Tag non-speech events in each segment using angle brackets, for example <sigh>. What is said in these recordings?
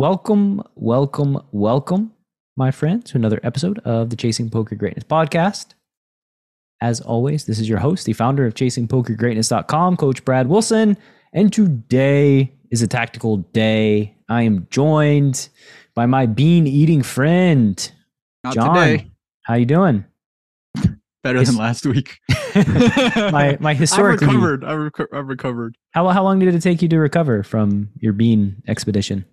Welcome, welcome, welcome, my friends, to another episode of the Chasing Poker Greatness podcast. As always, this is your host, the founder of chasingpokergreatness.com, Coach Brad Wilson. And today is a tactical day. I am joined by my bean eating friend, Not John. today. How you doing? Better than last week. <laughs> <laughs> my my historically. I've recovered. I've, reco- I've recovered. How how long did it take you to recover from your bean expedition?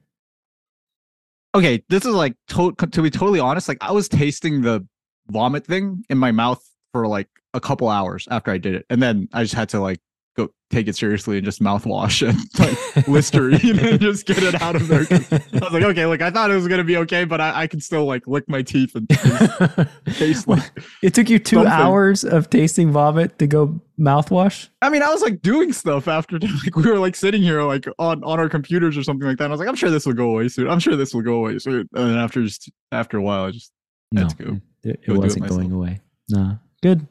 Okay, this is like to-, to be totally honest. Like I was tasting the vomit thing in my mouth for like a couple hours after I did it, and then I just had to like go take it seriously and just mouthwash and like Listerine and just get it out of there. I was like, okay, like I thought it was gonna be okay, but I, I can still like lick my teeth and <laughs> taste, like. it took you two Something. hours of tasting vomit to go mouthwash. I mean, I was like doing stuff after <laughs> like we were like sitting here like on on our computers or something like that. And I was like, I'm sure this will go away soon. I'm sure this will go away soon. And then after just after a while, I just No, Let's go. it, it Go wasn't going away. No, good,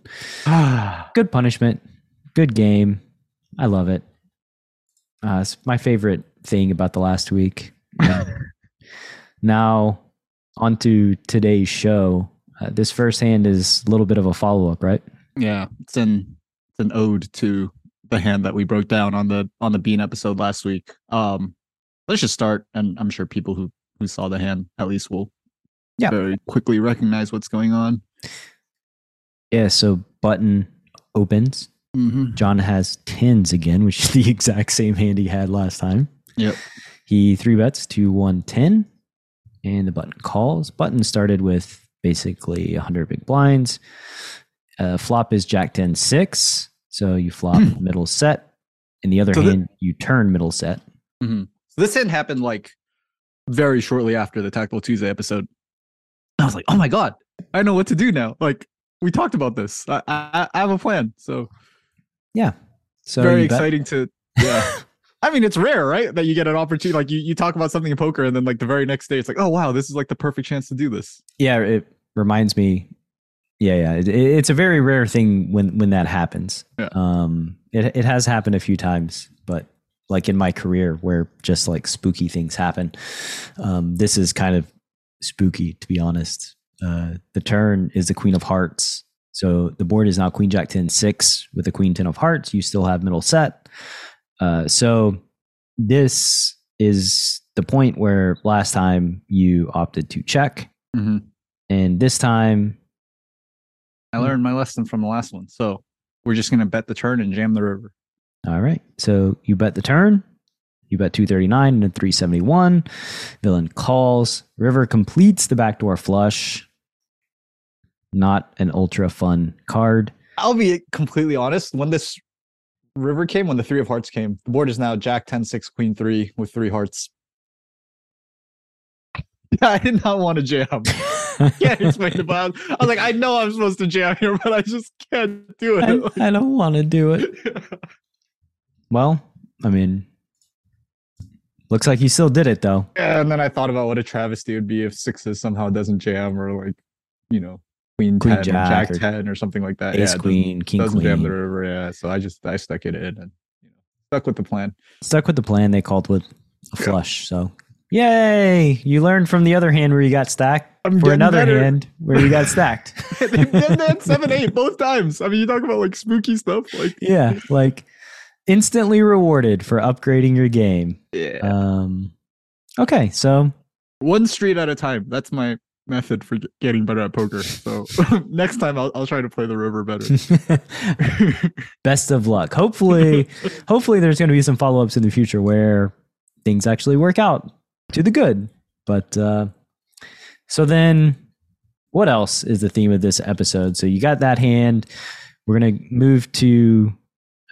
ah <sighs> good punishment, good game. I love it. Uh, it's my favorite thing about the last week. <laughs> Now, on to today's show. Uh, this first hand is a little bit of a follow up, right? yeah. It's an it's an ode to the hand that we broke down on the on the bean episode last week. Um, let's just start, and I'm sure people who who saw the hand at least will Yeah. very quickly recognize what's going on. Yeah. So button opens. Mm-hmm. John has tens again, which is the <laughs> exact same hand he had last time. Yep. He three bets to 110, and the button calls. Button started with basically 100 big blinds. Uh, flop is Jack 10 6. So you flop middle set. In the other So hand, you turn middle set. So this hand happened like very shortly after the Tactical Tuesday episode. I was like, oh my god, I know what to do now. Like we talked about this. I I, I have a plan. So, Yeah. So very you bet- exciting to yeah. <laughs> I mean, it's rare, right? That you get an opportunity. Like you, you talk about something in poker, and then like the very next day, it's like, oh wow, this is like the perfect chance to do this. Yeah, it reminds me. Yeah, yeah, it, it's a very rare thing when when that happens. Yeah. Um, it it has happened a few times, but like in my career, where just like spooky things happen. Um, this is kind of spooky, to be honest. Uh, the turn is the Queen of Hearts, so the board is now Queen Jack ten six with a Queen ten of Hearts. You still have middle set. Uh, so this is the point where last time you opted to check Mm-hmm. and this time I learned my lesson from the last one. So we're just gonna bet the turn and jam the river. all right so you bet the turn you bet 239 and a 371 villain calls river completes the backdoor flush not an ultra fun card I'll be completely honest. When this river came, when the three of hearts came, the board is now Jack 10, 6, Queen 3 with three hearts. Yeah, <laughs> I did not want to jam. <laughs> Can't explain it, but I was, I was like, I know I'm supposed to jam here, but I just can't do I, it. I don't want to do it <laughs> well i mean looks like you still did it though Yeah, and then I thought about what a travesty it would be if sixes somehow doesn't jam or like, you know, Queen, Queen 10 Jack Jack or 10 or something like that. ace yeah, doesn't- queen king doesn't jam the river. Yeah, so I just I stuck it in and you know stuck with the plan. stuck with the plan they called with a Yeah. flush so yay you learned from the other hand where you got stacked I'm for another better. hand where you got stacked they, they had seven eight both times. I mean, you talk about like spooky stuff, like yeah like instantly rewarded for upgrading your game yeah, um okay so one street at a time. That's my method for getting better at poker. So <laughs> next time I'll I'll try to play the river better. <laughs> best of luck hopefully <laughs> hopefully there's going to be some follow-ups in the future where things actually work out to the good but uh so then what else is the theme of this episode so you got that hand we're going to move to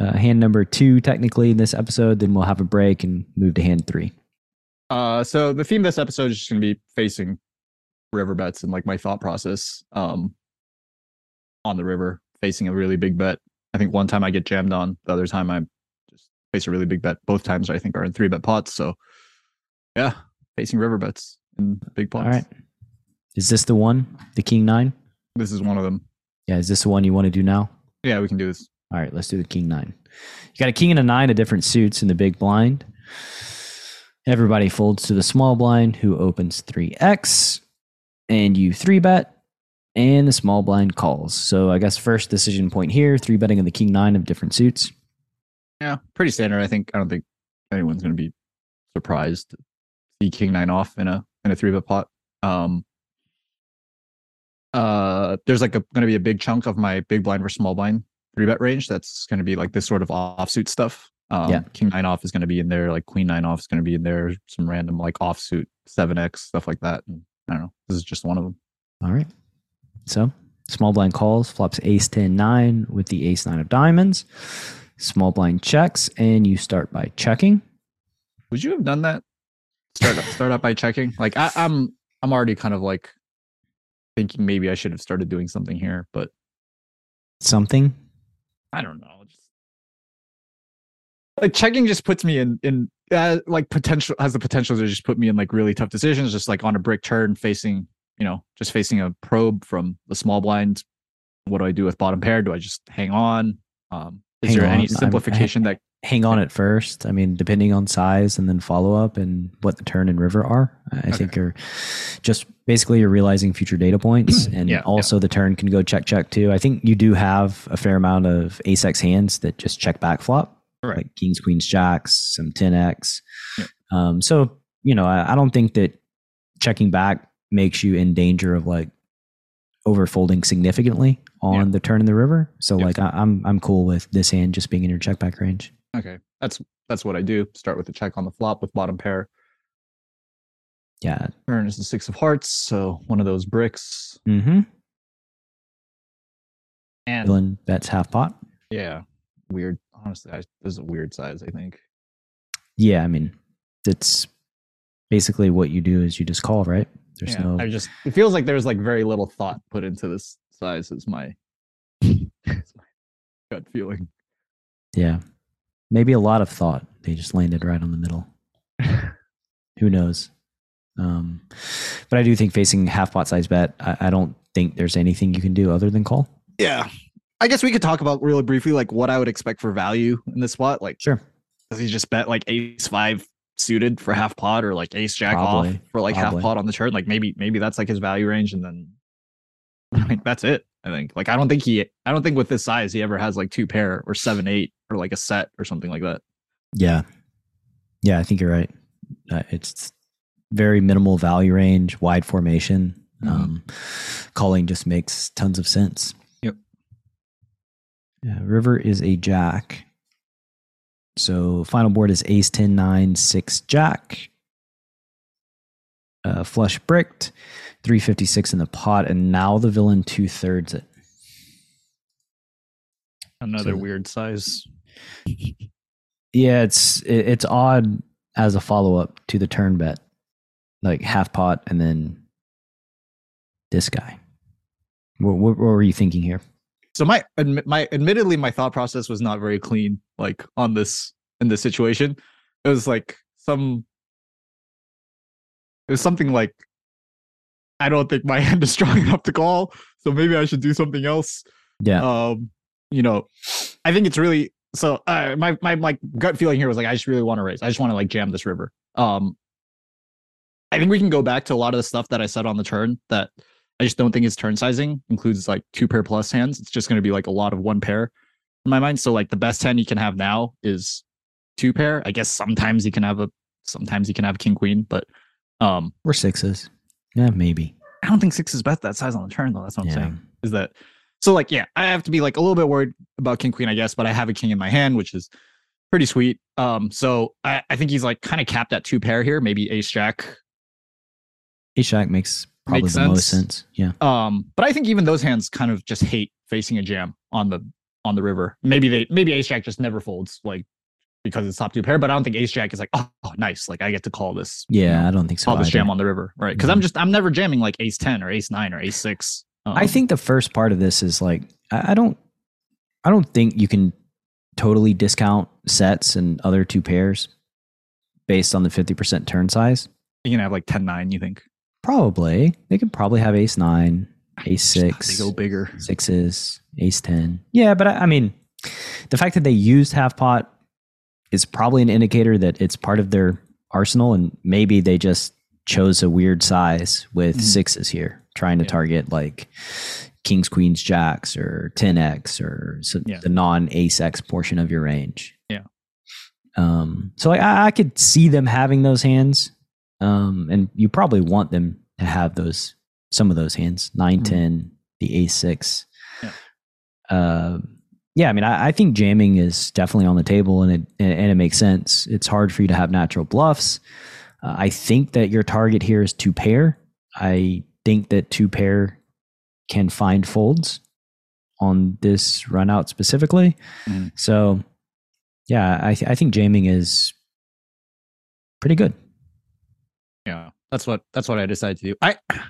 Uh, hand number two, technically, in this episode. Then we'll have a break and move to hand three. Uh, so the theme of this episode is just going to be facing river bets and like my thought process um, on the river, facing a really big bet. I think one time I get jammed on, the other time I just face a really big bet. Both times I think are in three bet pots. So yeah, facing river bets in big pots. All right. Is this the one, the king nine? This is one of them. Yeah. Is this the one you want to do now? Yeah, we can do this. All right, let's do the king nine. You got a king and a nine of different suits in the big blind. Everybody folds to the small blind, who opens 3x, and you three bet, and the small blind calls. So I guess first decision point here, three betting on the king nine of different suits. Yeah, pretty standard. I think I don't think anyone's going to be surprised to see king nine off in a in a three bet pot. Um, uh, there's like going to be a big chunk of my big blind versus small blind three bet range. That's going to be like this sort of offsuit stuff. Um, Yeah. King nine off is going to be in there. Like queen nine off is going to be in there. Some random like offsuit seven X stuff like that. And I don't know. This is just one of them. All right. So small blind calls, flops ace 10 9 with the ace nine of diamonds. Small blind checks, and you start by checking. Would you have done that? Start up, start out by checking. Like I, I'm I'm already kind of like thinking maybe I should have started doing something here, but Something. I don't know. Like checking just puts me in in uh, like potential has the potential to just put me in like really tough decisions, just like on a brick turn facing you know just facing a probe from the small blind. What do I do with bottom pair? Do I just hang on? Um, is Hang there on. any I'm- simplification that hang on at first. I mean, depending on size and then follow up and what the turn and river are. I I think you're just basically you're realizing future data points <clears throat> and Yeah, yeah. also the turn can go check check too. I think you do have a fair amount of ace x hands that just check back flop. Right. Like kings, queens, jacks, some 10x. Yeah. Um, so, you know, I, I don't think that checking back makes you in danger of like overfolding significantly on Yeah. the turn in the river. So Yeah. like I, I'm I'm cool with this hand just being in your check back range. okay? That's that's what I do. Start with a check on the flop with bottom pair. Yeah. Turn is the six of hearts, so one of those bricks. Mm-hmm. And Villain bets half pot. yeah, weird. Honestly, I, this is a weird size. I think. Yeah, I mean, it's basically what you do is you just call, right? There's yeah, no I just it feels like there's like very little thought put into this size. Is my, <laughs> is my gut feeling. yeah. Maybe a lot of thought. They just landed right on the middle. <laughs> Who knows? Um, but I do think facing half pot size bet, I, I don't think there's anything you can do other than call. Yeah, I guess we could talk about really briefly like what I would expect for value in this spot. Like, Sure. does he just bet like ace five suited for half pot or like ace jack Probably, off for like probably. half pot on the turn? Like maybe maybe that's like his value range, and then <laughs> I mean that's it. I think like I don't think he I don't think with this size he ever has like two pair or seven eight or like a set or something like that. Yeah. Yeah, I think you're right. Uh, it's very minimal value range, wide formation. Mhm. Um, calling just makes tons of sense. Yeah, river is a jack. So final board is ace 10, 9, 6, jack. Uh, flush bricked, 356 in the pot, and now the villain two thirds it. Another So- weird size. Yeah, it's it, it's odd as a follow up to the turn bet, like half pot and then this guy. What, what, what were you thinking here? So my my admittedly my thought process was not very clean like on this in this situation. It was like some it was something like I don't think my <laughs> hand is strong enough to call, so maybe I should do something else. Yeah, Um, you know, I think it's really so uh, my my my gut feeling here was like I just really want to raise. I just want to like jam this river. Um I think we can go back to a lot of the stuff that I said on the turn that I just don't think his turn sizing includes like two pair plus hands. It's just going to be like a lot of one pair in my mind. So like the best hand he can have now is two pair. I guess sometimes he can have a sometimes he can have king queen, but um or sixes. Yeah, maybe. I don't think six is best that size on the turn though. That's what I'm Yeah. saying. Is that so like yeah, I have to be like a little bit worried about king queen, I guess, but I have a king in my hand, which is pretty sweet. Um, so I, I think he's like kind of capped at two pair here, maybe ace jack. Ace jack makes probably Makes the most sense. sense. Yeah, Um, but I think even those hands kind of just hate facing a jam on the on the river. Maybe they maybe ace jack just never folds like because it's top two pair, but I don't think ace jack is like oh, nice like I get to call this. you Yeah, know, I don't think so. call this jam on the river right because I'm just I'm never jamming like ace ten or ace nine or ace six. Um, I think the first part of this is like I, I don't I don't think you can totally discount sets and other two pairs based on the 50% turn size. you can have like 10 9 you think Probably. They could probably have ace nine, ace they six, go bigger sixes, ace ten. Yeah, but I, I mean the fact that they used half pot is probably an indicator that it's part of their arsenal and maybe they just chose a weird size with Mhm. sixes here, trying to Yeah. target like kings, queens, jacks, or 10x or so Yeah. the non ace x portion of your range. Yeah. Um, so I, I could see them having those hands. Um, and you probably want them to have those, some of those hands, 9, Mhm. 10, the a6 Yeah. Um, yeah, I mean, I, I think jamming is definitely on the table, and it and, it makes sense. It's hard for you to have natural bluffs. Uh, I think that your target here is two pair. I think that two pair can find folds on this run out specifically. Mhm. So, yeah, I th- I think jamming is pretty good. Yeah that's what that's what i decided to do i <clears throat> i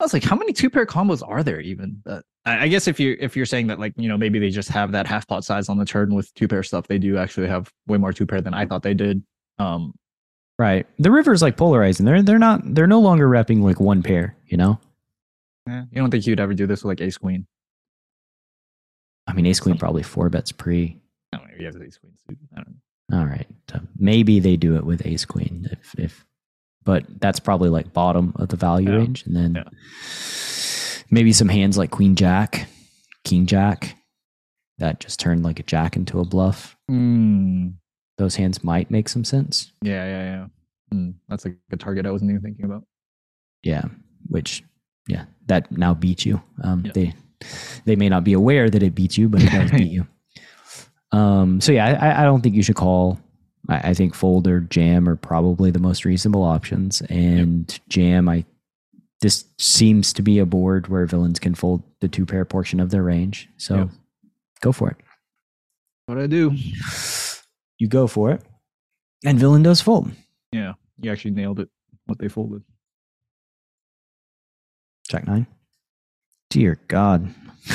was like how many two pair combos are there even that I I guess if you if you're saying that like you know maybe they just have that half pot size on the turn with two pair stuff, they do actually have way more two pair than I thought they did. Um, Right. The river's like polarizing. They're they're not they're no longer repping like one pair, you know? eh, you don't think you'd ever do this with like ace queen? I mean ace queen probably four bets pre. I don't know, maybe you have ace queen suited. I don't know. All right. Uh, maybe they do it with ace queen if if but that's probably like bottom of the value Yeah. range. And then Yeah. maybe some hands like queen jack, king jack that just turn like a jack into a bluff. Mm, Those hands might make some sense. yeah, yeah, yeah. Mm, that's like a target I wasn't even thinking about. Yeah. Which yeah, that now beats you. Um Yeah. they they may not be aware that it beats you, but it does <laughs> beat you. Um so yeah, I, I don't think you should call I, I think fold or jam are probably the most reasonable options. And jam, I this seems to be a board where villains can fold the two pair portion of their range. So Yep. go for it. What I do? You go for it. And villain does fold. Yeah, you actually nailed it. What they folded. Check nine. Dear God.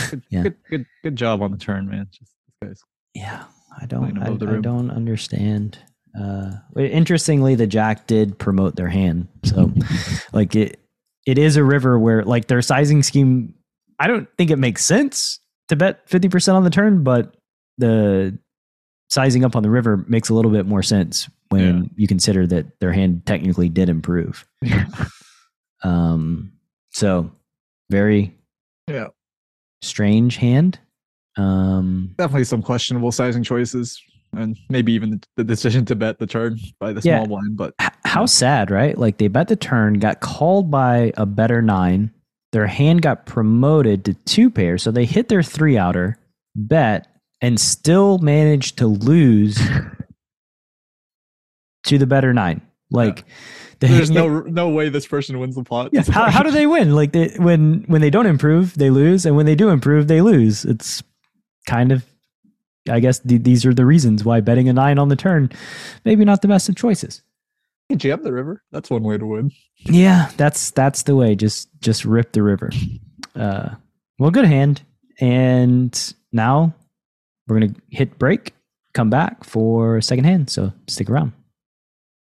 Good, <laughs> Yeah. good, good, good job on the turn, man. Just this guy's Yeah, I don't. I, I don't understand. Uh, interestingly, the Jack did promote their hand, so <laughs> like it. It is a river where like their sizing scheme. I don't think it makes sense to bet fifty percent on the turn, but the sizing up on the river makes a little bit more sense when Yeah. you consider that their hand technically did improve. <laughs> Um, so very yeah. strange hand. Um, Definitely some questionable sizing choices, and maybe even the, decision to bet the turn by the Yeah. small blind. But H- how sad, right? Like they bet the turn, got called by a better nine. Their hand got promoted to two pair, so they hit their three outer, bet, and still managed to lose to the better nine. Like they- there's no <laughs> no way this person wins the pot. yeah, how, how do they win? Like they when when they don't improve, they lose, and when they do improve, they lose. It's kind of, I guess th- these are the reasons why betting a nine on the turn, maybe not the best of choices. jam the river? That's one way to win. Yeah, that's that's the way. Just just rip the river. Uh, well, good hand. And now we're gonna hit break. Come back for second hand. So stick around.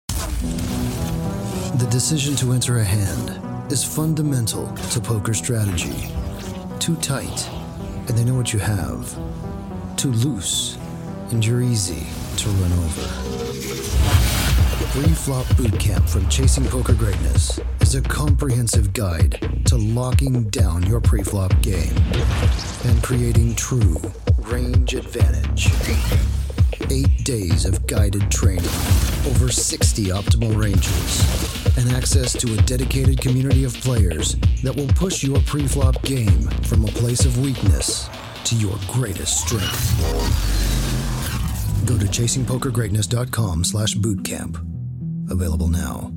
The decision to enter a hand is fundamental to poker strategy. Too tight, and they know what you have. Too loose, and you're easy to run over. Pre-flop bootcamp from Chasing Poker Greatness is a comprehensive guide to locking down your pre-flop game and creating true range advantage. Eight days of guided training, over 60 optimal ranges, and access to a dedicated community of players that will push your pre-flop game from a place of weakness to your greatest strength. Go to chasingpokergreatness.com slash bootcamp. Available now.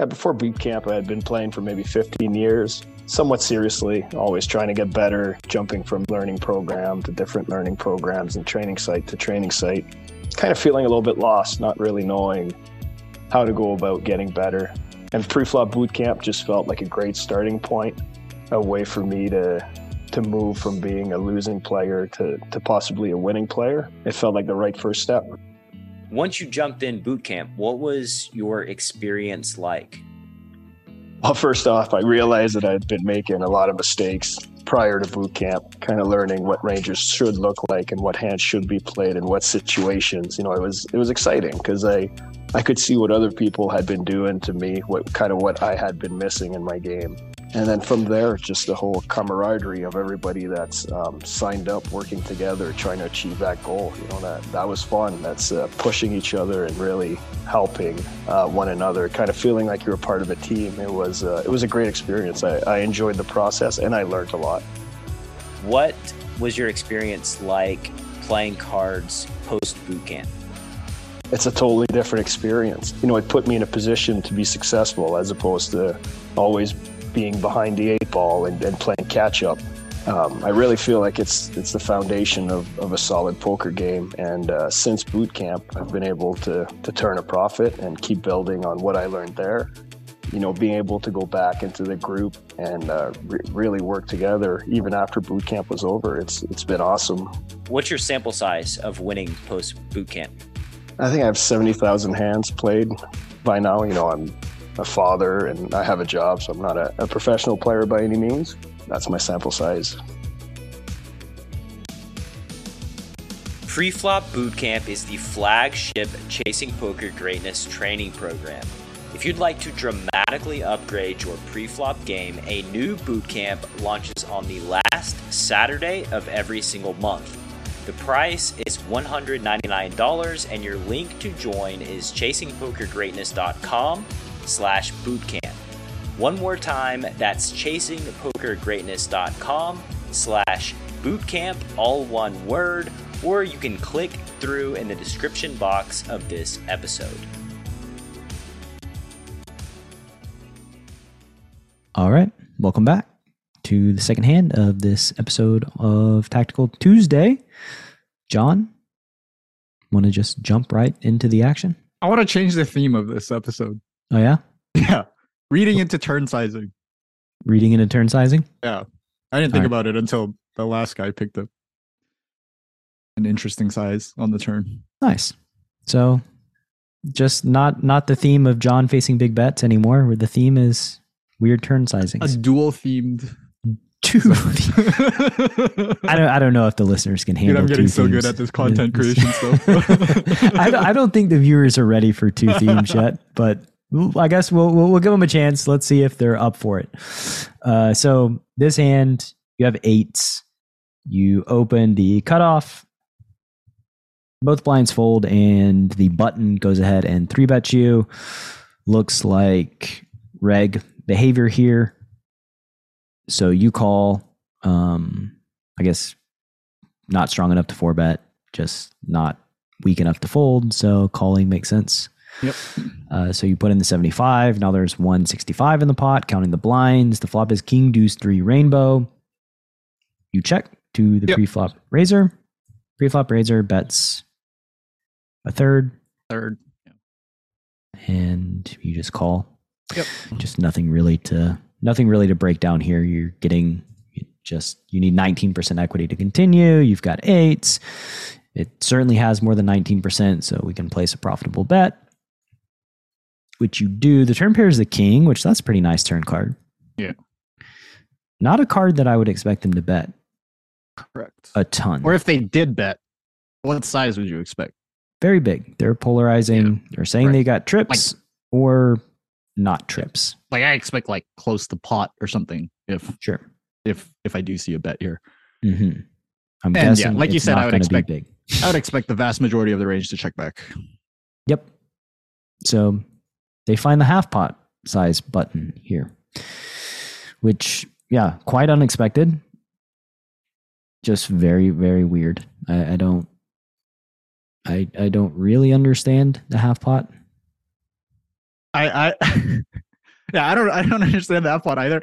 Uh, before boot camp, I had been playing for maybe 15 years, somewhat seriously, always trying to get better, jumping from learning program to different learning programs and training site to training site. Kind of feeling a little bit lost, not really knowing how to go about getting better. And pre-flop boot camp just felt like a great starting point, a way for me to to move from being a losing player to, to possibly a winning player. It felt like the right first step. Once you jumped in boot camp, what was your experience like? Well, first off, I realized that I'd been making a lot of mistakes prior to boot camp, kind of learning what ranges should look like and what hands should be played in what situations. You know, it was it was exciting because I I could see what other people had been doing to me, what kind of what I had been missing in my game and then from there, just the whole camaraderie of everybody that's um, signed up, working together, trying to achieve that goal. You know, that that was fun. That's uh, pushing each other and really helping uh, one another, kind of feeling like you're a part of a team. It was uh, it was a great experience. I, I enjoyed the process and I learned a lot. What was your experience like playing cards post boot camp? It's a totally different experience. You know, it put me in a position to be successful as opposed to always being behind the eight ball and, and playing catch up. Um, I really feel like it's it's the foundation of, of a solid poker game. And uh, since boot camp, I've been able to to turn a profit and keep building on what I learned there. You know, being able to go back into the group and uh, re- really work together even after boot camp was over. It's it's been awesome. What's your sample size of winning post boot camp? I think I have seventy thousand hands played by now. You know, I'm a father and I have a job, so I'm not a, a professional player by any means. That's my sample size. Preflop Bootcamp is the flagship Chasing Poker Greatness training program. If you'd like to dramatically upgrade your preflop game, a new bootcamp launches on the last Saturday of every single month. The price is $199 and your link to join is chasingpokergreatness.com slash bootcamp. One more time, that's chasingpokergreatness.com slash bootcamp, all one word, or you can click through in the description box of this episode. All right, welcome back to the second hand of this episode of Tactical Tuesday. John, want to just jump right into the action? I want to change the theme of this episode. Oh yeah, Yeah. Reading into turn sizing. reading into turn sizing. Yeah. I didn't think about it until the last guy picked up an interesting size on the turn. Nice. So, just not not the theme of John facing big bets anymore. Where the theme is weird turn sizing. A dual themed. Two. <laughs> I don't. I don't know if the listeners can handle. Dude, I'm getting two so good at this content creation <laughs> stuff. I, don't, I don't think the viewers are ready for two <laughs> themes yet, but I guess we'll, we'll we'll give them a chance. Let's see if they're up for it. Uh, so this hand, you have eights. You open the cutoff. Both blinds fold, and the button goes ahead and three bets you. Looks like reg behavior here. So you call. Um, I guess not strong enough to four bet, just not weak enough to fold. So calling makes sense. Yep. Uh, so you put in the 75. Now there's 165 in the pot, counting the blinds. The flop is king, deuce, three, rainbow. You check to the Yep. pre-flop raiser. Pre-flop raiser bets a third, Third. and you just call. Yep. Just nothing really to nothing really to break down here. You're getting you just you need 19% equity to continue. You've got eights. It certainly has more than 19%, so we can place a profitable bet. Which you do. The turn pair is the king, which that's a pretty nice turn card. Yeah. Not a card that I would expect them to bet Correct. a ton. Or if they did bet, what size would you expect? Very big. They're polarizing. They're saying Right. they got trips or not trips. Like I expect like close to pot or something if Sure. if if I do see a bet here. hmm I'm yeah, guessing, like you said, I would expect- big. I would expect the vast majority of the range to check back. Yep. So they find the half pot size button here, which, yeah, quite unexpected. Just very, very weird. I, I don't, I, I don't really understand the half pot. I I <laughs> yeah, I don't I don't <laughs> understand that pot either.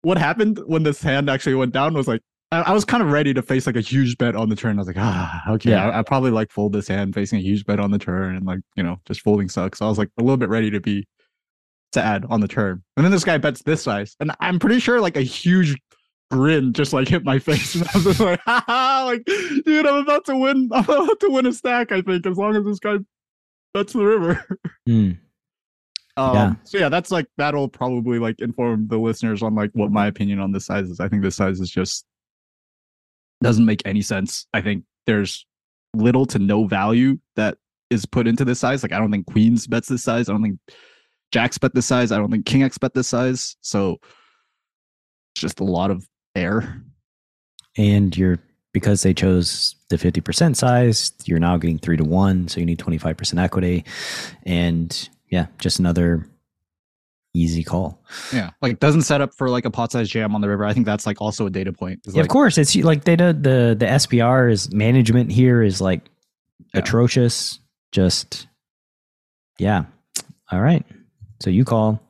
What happened when this hand actually went down was like I, was kind of ready to face like a huge bet on the turn. I was like, ah, okay, Yeah. I, I probably like fold this hand facing a huge bet on the turn and like you know just folding sucks. So I was like a little bit ready to be to add on the turn, and then this guy bets this size, and I'm pretty sure like a huge grin just like hit my <laughs> face, and I was just like, ha ha, like dude, I'm about to win. <laughs> I'm about to win a stack. I think as long as this guy bets the river. Hmm. <laughs> Um, Yeah. So yeah, that's like that'll probably like inform the listeners on like what my opinion on this size is. I think this size is just doesn't make any sense. I think there's little to no value that is put into this size. Like I don't think Queens bets this size. I don't think Jacks bet this size. I don't think King X bet this size. So it's just a lot of air. and you're because they chose the 50% size you're now getting three to one so you need 25% equity and yeah just another easy call Yeah, like doesn't set up for like a pot size jam on the river. I think that's like also a data point. Yeah, like, of course it's like they did the the spr is management here is like Yeah. atrocious just yeah all right so you call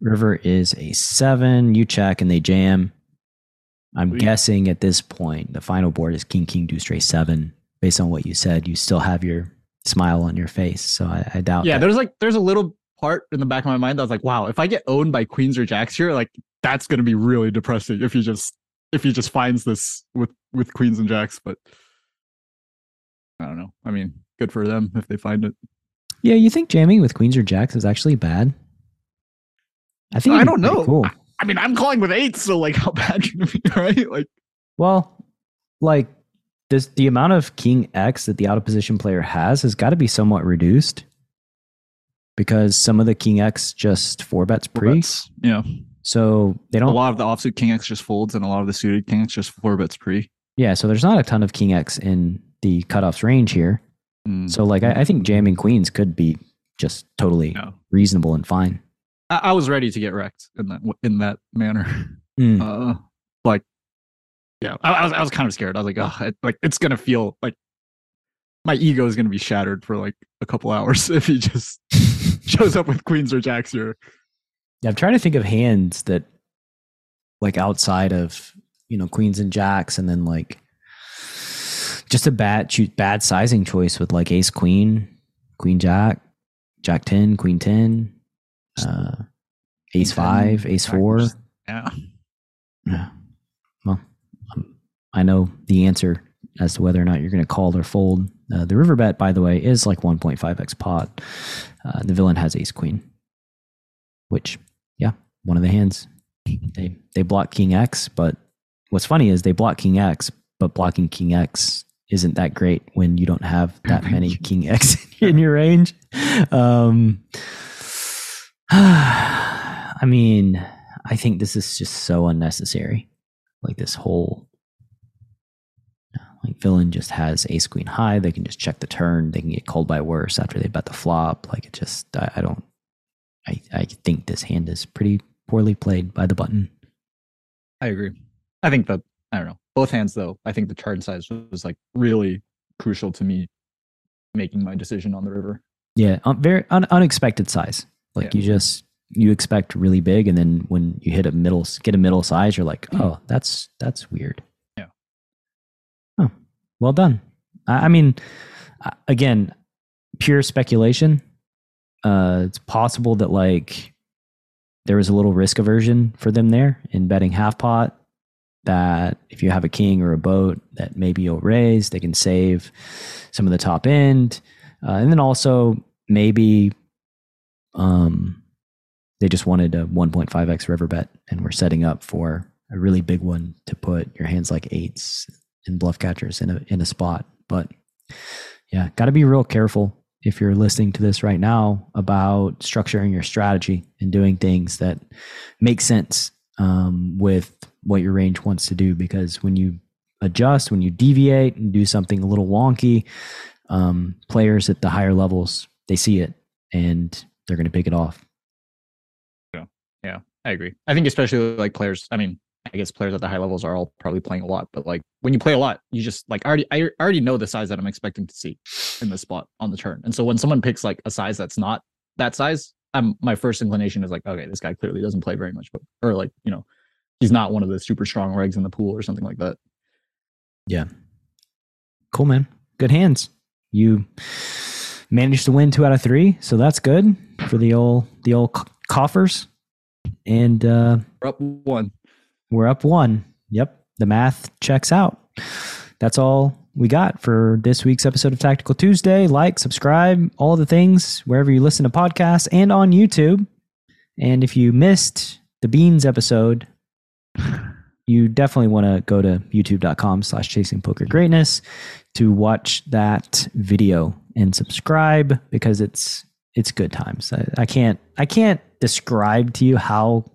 river is a seven you check and they jam i'm Sweet. guessing at this point the final board is king king deuce straight seven based on what you said you still have your smile on your face so i, I doubt yeah that. there's like there's a little part in the back of my mind that I was like wow if i get owned by queens or jacks here like that's going to be really depressing if he just if he just finds this with with queens and jacks but i don't know. I mean good for them if they find it. Yeah you think jamming with queens or jacks is actually bad? I think I don't know. cool. I mean i'm calling with eights so like <laughs> how bad can it be right? Like Well, like this, the amount of King X that the out of position player has has got to be somewhat reduced because some of the King X just four bets pre, bets, yeah so they don't. A lot of the offsuit king x just folds and a lot of the suited king x just four bets pre Yeah, so there's not a ton of King X in the cutoffs range here. Mm. So like, I, I think jamming queens could be just totally No. reasonable and fine. I, I was ready to get wrecked in that in that manner <laughs> Mm. uh like yeah I, I was i was kind of scared i was like oh it, like it's gonna feel like my ego is gonna be shattered for like a couple hours <laughs> if he just <laughs> shows up with queens or jacks here Yeah, I'm trying to think of hands that, like outside of you know queens and jacks, and then like just a bad choose bad sizing choice with like ace queen, queen jack, jack ten, queen ten, uh, ace five, ace four. yeah Yeah. Well, um, I know the answer as to whether or not you're going to call or fold. Uh, the river bet, by the way, is like 1.5x pot. Uh, the villain has ace queen, which, yeah, one of the hands. They they block king x, but what's funny is they block king x, but blocking king x isn't that great when you don't have that <laughs> many king x <laughs> in your range. Um, <sighs> I mean, I think this is just so unnecessary. Like this whole like villain just has ace queen high. They can just check the turn. They can get called by worse after they bet the flop. Like it just I, I don't I I think this hand is pretty poorly played by the button. i agree i think that i don't know both hands though i think the turn size was like really crucial to me making my decision on the river Yeah, um, very un- unexpected size. Like Yeah. you just you expect really big, and then when you hit a middle, get a middle size, you're like, oh, that's that's weird. Well done. I, I mean, again, pure speculation. Uh, it's possible that like there was a little risk aversion for them there in betting half pot. That if you have a king or a boat, that maybe you'll raise. They can save some of the top end. Uh, and then also maybe um, they just wanted a 1.5x river bet and we're setting up for a really big one to put your hands like eights and bluff catchers in a in a spot. But yeah, got to be real careful if you're listening to this right now about structuring your strategy and doing things that make sense um, with what your range wants to do. Because when you adjust, when you deviate and do something a little wonky, um, players at the higher levels they see it and they're going to pick it off. Yeah, I agree. I think especially like players. I mean, I guess players at the high levels are all probably playing a lot, but like when you play a lot, you just like I already I already know the size that I'm expecting to see in the spot on the turn. And so when someone picks like a size that's not that size, I'm my first inclination is like, okay, this guy clearly doesn't play very much, but or like you know, he's not one of the super strong regs in the pool or something like that. Yeah. Cool, man. Good hands. You managed to win two out of three, so that's good for the old the old coffers. And uh, we're up one. We're up one. Yep, the math checks out. That's all we got for this week's episode of Tactical Tuesday. Like, subscribe, all the things wherever you listen to podcasts and on YouTube. And if you missed the Beans episode, you definitely want to go to youtube.com slash chasing poker greatness to watch that video and subscribe because it's it's good times. I, I can't I can't describe to you how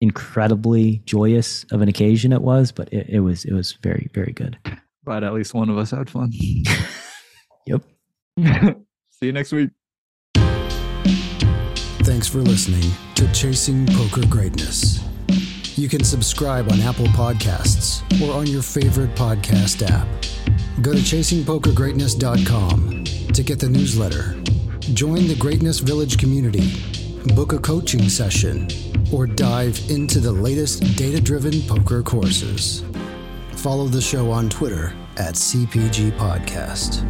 incredibly joyous of an occasion it was, but it, it was it was very very good. But at least one of us had fun. <laughs> yep. <laughs> See you next week. Thanks for listening to Chasing Poker Greatness. You can subscribe on Apple Podcasts or on your favorite podcast app. Go to chasingpokergreatness.com to get the newsletter. Join the Greatness Village community, book a coaching session, or dive into the latest data driven poker courses. Follow the show on Twitter at CPG Podcast.